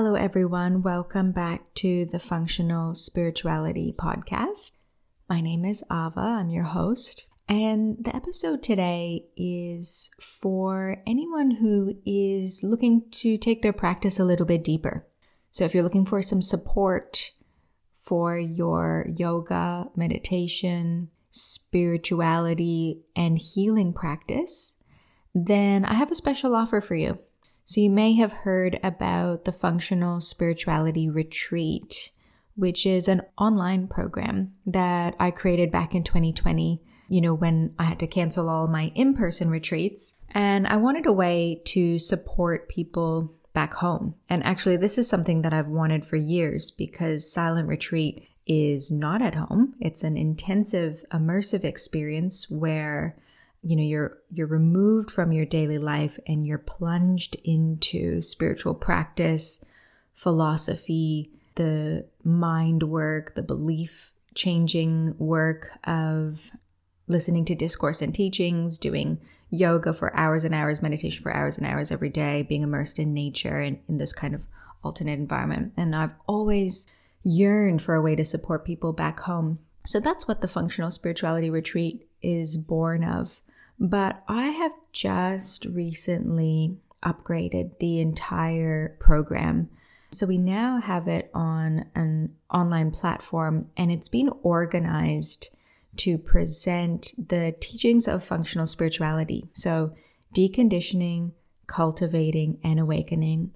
Hello, everyone. Welcome back to the Functional Spirituality Podcast. My name is Ava. I'm your host. And the episode today is for anyone who is looking to take their practice a little bit deeper. So, if you're looking for some support for your yoga, meditation, spirituality, and healing practice, then I have a special offer for you. So, you may have heard about the Functional Spirituality Retreat, which is an online program that I created back in 2020, you know, when I had to cancel all my in person retreats. And I wanted a way to support people back home. And actually, this is something that I've wanted for years because Silent Retreat is not at home. It's an intensive, immersive experience where you know you're you're removed from your daily life and you're plunged into spiritual practice philosophy the mind work the belief changing work of listening to discourse and teachings doing yoga for hours and hours meditation for hours and hours every day being immersed in nature and in this kind of alternate environment. And i've always yearned for a way to support people back home. So that's what the functional spirituality retreat is born of but I have just recently upgraded the entire program. So we now have it on an online platform and it's been organized to present the teachings of functional spirituality. So deconditioning, cultivating, and awakening,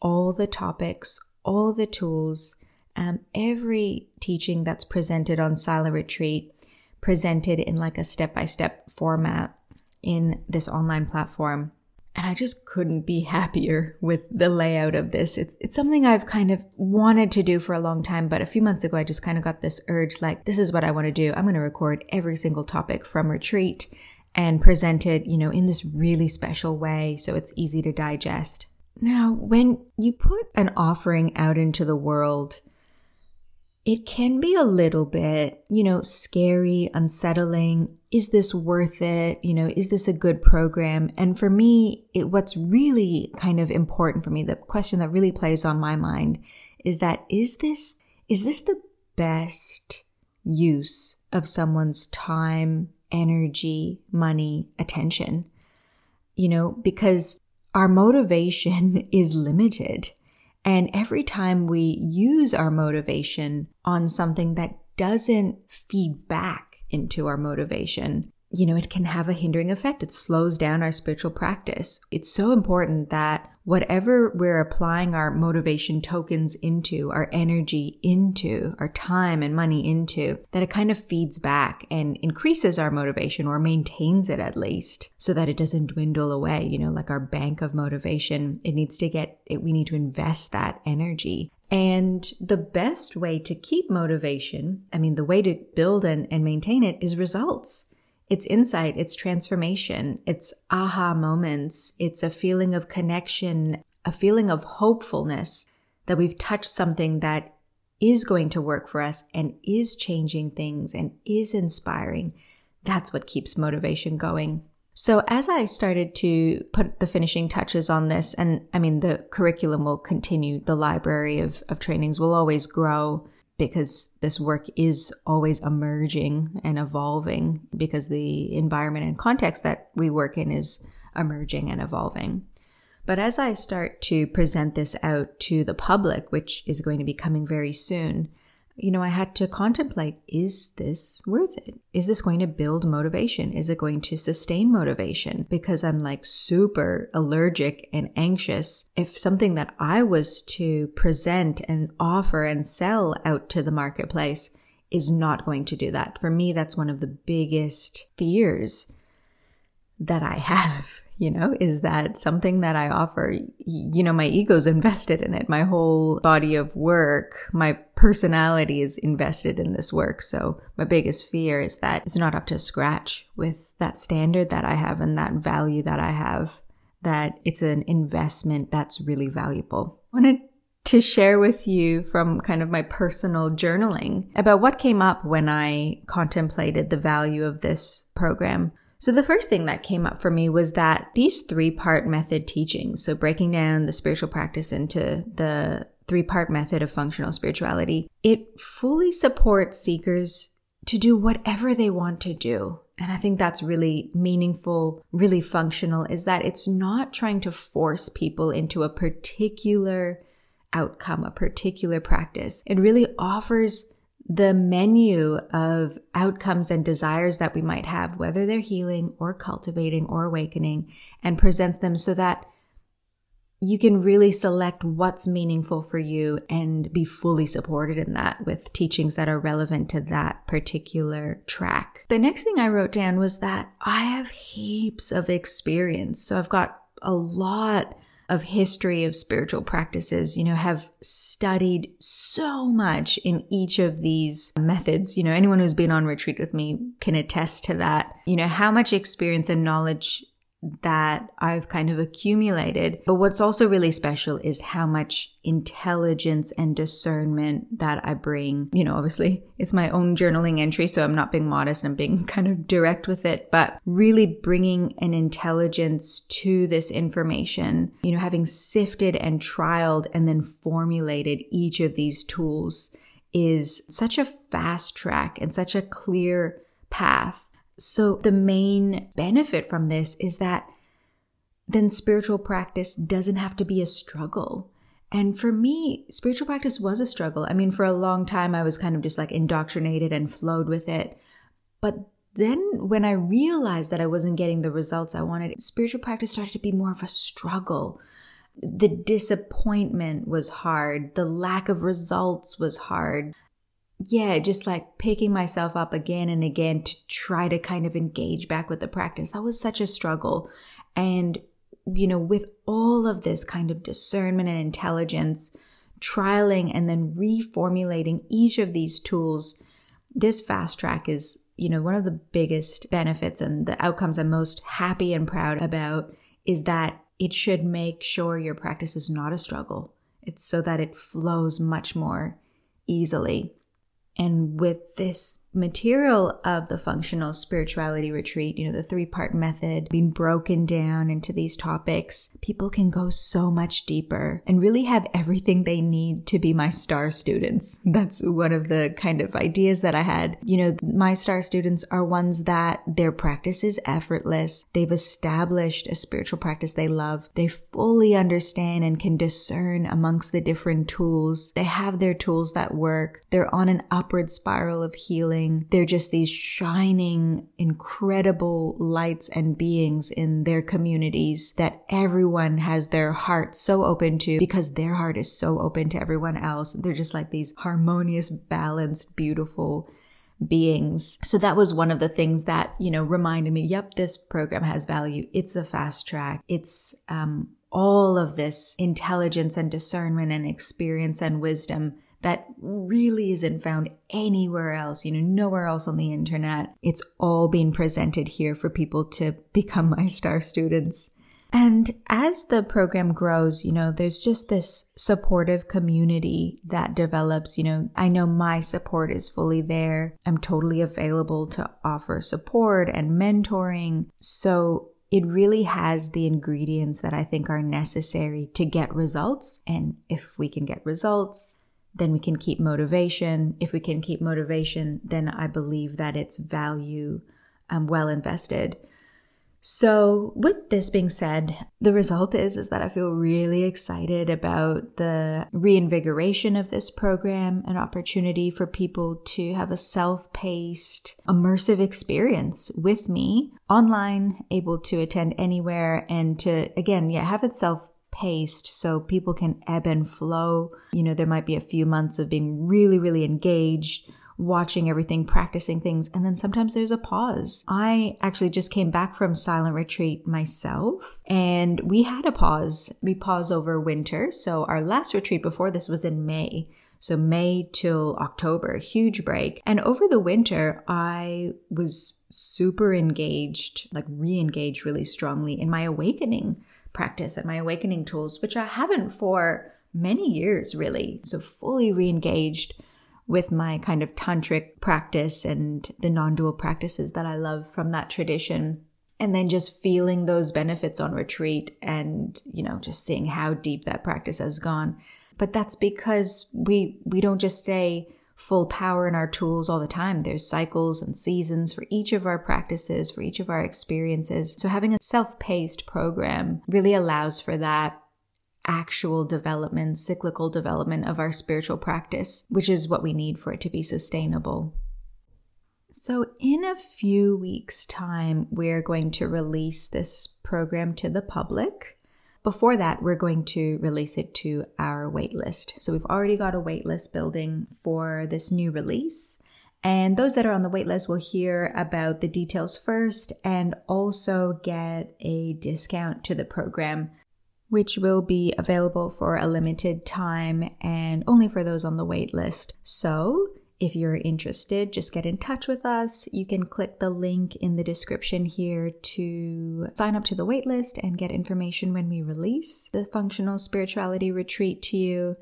all the topics, all the tools, um, every teaching that's presented on Silent Retreat presented in like a step by step format in this online platform. And I just couldn't be happier with the layout of this. It's, it's something I've kind of wanted to do for a long time, but a few months ago, I just kind of got this urge like, this is what I want to do. I'm going to record every single topic from retreat and present it, you know, in this really special way so it's easy to digest. Now, when you put an offering out into the world, it can be a little bit, you know, scary, unsettling. Is this worth it? You know, is this a good program? And for me, it, what's really kind of important for me, the question that really plays on my mind is that is this, is this the best use of someone's time, energy, money, attention? You know, because our motivation is limited. And every time we use our motivation on something that doesn't feed back into our motivation, you know, it can have a hindering effect. It slows down our spiritual practice. It's so important that whatever we're applying our motivation tokens into, our energy into, our time and money into, that it kind of feeds back and increases our motivation or maintains it at least so that it doesn't dwindle away. You know, like our bank of motivation, it needs to get, it, we need to invest that energy and the best way to keep motivation, I mean, the way to build and, and maintain it is results. It's insight, it's transformation, it's aha moments, it's a feeling of connection, a feeling of hopefulness that we've touched something that is going to work for us and is changing things and is inspiring. That's what keeps motivation going. So as I started to put the finishing touches on this, and I mean, the curriculum will continue, the library of, of trainings will always grow because this work is always emerging and evolving because the environment and context that we work in is emerging and evolving. But as I start to present this out to the public, which is going to be coming very soon, you know, I had to contemplate is this worth it? Is this going to build motivation? Is it going to sustain motivation? Because I'm like super allergic and anxious. If something that I was to present and offer and sell out to the marketplace is not going to do that. For me, that's one of the biggest fears that I have you know, is that something that I offer, you know, my ego's invested in it. My whole body of work, my personality is invested in this work. So my biggest fear is that it's not up to scratch with that standard that I have and that value that I have, that it's an investment that's really valuable. I wanted to share with you from kind of my personal journaling about what came up when I contemplated the value of this program. So, the first thing that came up for me was that these three part method teachings, so breaking down the spiritual practice into the three part method of functional spirituality, it fully supports seekers to do whatever they want to do. And I think that's really meaningful, really functional, is that it's not trying to force people into a particular outcome, a particular practice. It really offers the menu of outcomes and desires that we might have, whether they're healing or cultivating or awakening, and presents them so that you can really select what's meaningful for you and be fully supported in that with teachings that are relevant to that particular track. The next thing I wrote down was that I have heaps of experience. So I've got a lot of history of spiritual practices, you know, have studied so much in each of these methods. You know, anyone who's been on retreat with me can attest to that. You know, how much experience and knowledge that I've kind of accumulated. But what's also really special is how much intelligence and discernment that I bring. You know, obviously it's my own journaling entry, so I'm not being modest, I'm being kind of direct with it, but really bringing an intelligence to this information, you know, having sifted and trialed and then formulated each of these tools is such a fast track and such a clear path so, the main benefit from this is that then spiritual practice doesn't have to be a struggle. And for me, spiritual practice was a struggle. I mean, for a long time, I was kind of just like indoctrinated and flowed with it. But then when I realized that I wasn't getting the results I wanted, spiritual practice started to be more of a struggle. The disappointment was hard. The lack of results was hard yeah, just like picking myself up again and again to try to kind of engage back with the practice. That was such a struggle. And, you know, with all of this kind of discernment and intelligence, trialing and then reformulating each of these tools, this fast track is, you know, one of the biggest benefits and the outcomes I'm most happy and proud about is that it should make sure your practice is not a struggle. It's so that it flows much more easily. And with this material of the functional spirituality retreat, you know, the three part method being broken down into these topics, people can go so much deeper and really have everything they need to be my star students. That's one of the kind of ideas that I had. You know, my star students are ones that their practice is effortless. They've established a spiritual practice they love. They fully understand and can discern amongst the different tools. They have their tools that work. They're on an upward spiral of healing they're just these shining, incredible lights and beings in their communities that everyone has their heart so open to because their heart is so open to everyone else. They're just like these harmonious, balanced, beautiful beings. So that was one of the things that, you know, reminded me, yep, this program has value. It's a fast track. It's, um, all of this intelligence and discernment and experience and wisdom that really isn't found anywhere else, you know, nowhere else on the internet. It's all being presented here for people to become my star students. And as the program grows, you know, there's just this supportive community that develops. You know, I know my support is fully there. I'm totally available to offer support and mentoring. So it really has the ingredients that I think are necessary to get results. And if we can get results, then we can keep motivation. If we can keep motivation, then I believe that it's value um, well invested. So, with this being said, the result is is that I feel really excited about the reinvigoration of this program, an opportunity for people to have a self-paced, immersive experience with me online, able to attend anywhere and to again, yeah, have it self paced so people can ebb and flow. You know, there might be a few months of being really, really engaged, watching everything, practicing things, and then sometimes there's a pause. I actually just came back from silent retreat myself and we had a pause. We pause over winter. So our last retreat before this was in May. So May till October, huge break. And over the winter, I was super engaged, like re engaged really strongly in my awakening practice and my awakening tools, which I haven't for many years really. So fully re engaged with my kind of tantric practice and the non dual practices that I love from that tradition. and then just feeling those benefits on retreat and, you know, just seeing how deep that practice has gone. But that's because we, we don't just stay full power in our tools all the time. There's cycles and seasons for each of our practices, for each of our experiences. So having a self-paced program really allows for that actual development, cyclical development of our spiritual practice, which is what we need for it to be sustainable. So, in a few weeks' time, we're going to release this program to the public. Before that, we're going to release it to our waitlist. So, we've already got a waitlist building for this new release. And those that are on the waitlist will hear about the details first and also get a discount to the program, which will be available for a limited time and only for those on the waitlist. So, if you're interested, just get in touch with us. You can click the link in the description here to sign up to the waitlist and get information when we release the functional spirituality retreat to you.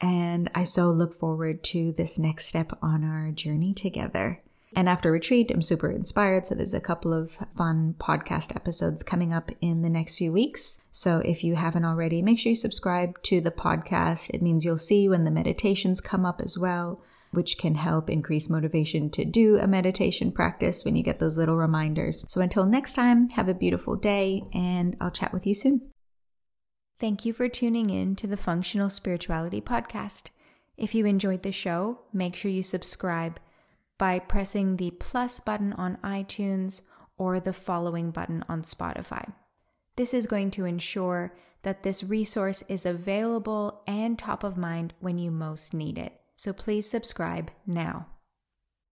And I so look forward to this next step on our journey together. And after retreat, I'm super inspired. So there's a couple of fun podcast episodes coming up in the next few weeks. So if you haven't already, make sure you subscribe to the podcast. It means you'll see when the meditations come up as well which can help increase motivation to do a meditation practice when you get those little reminders. So until next time, have a beautiful day, and I'll chat with you soon. Thank you for tuning in to the Functional Spirituality Podcast. If you enjoyed the show, make sure you subscribe by pressing the plus button on iTunes or the following button on Spotify. This is going to ensure that this resource is available and top of mind when you most need it so please subscribe now.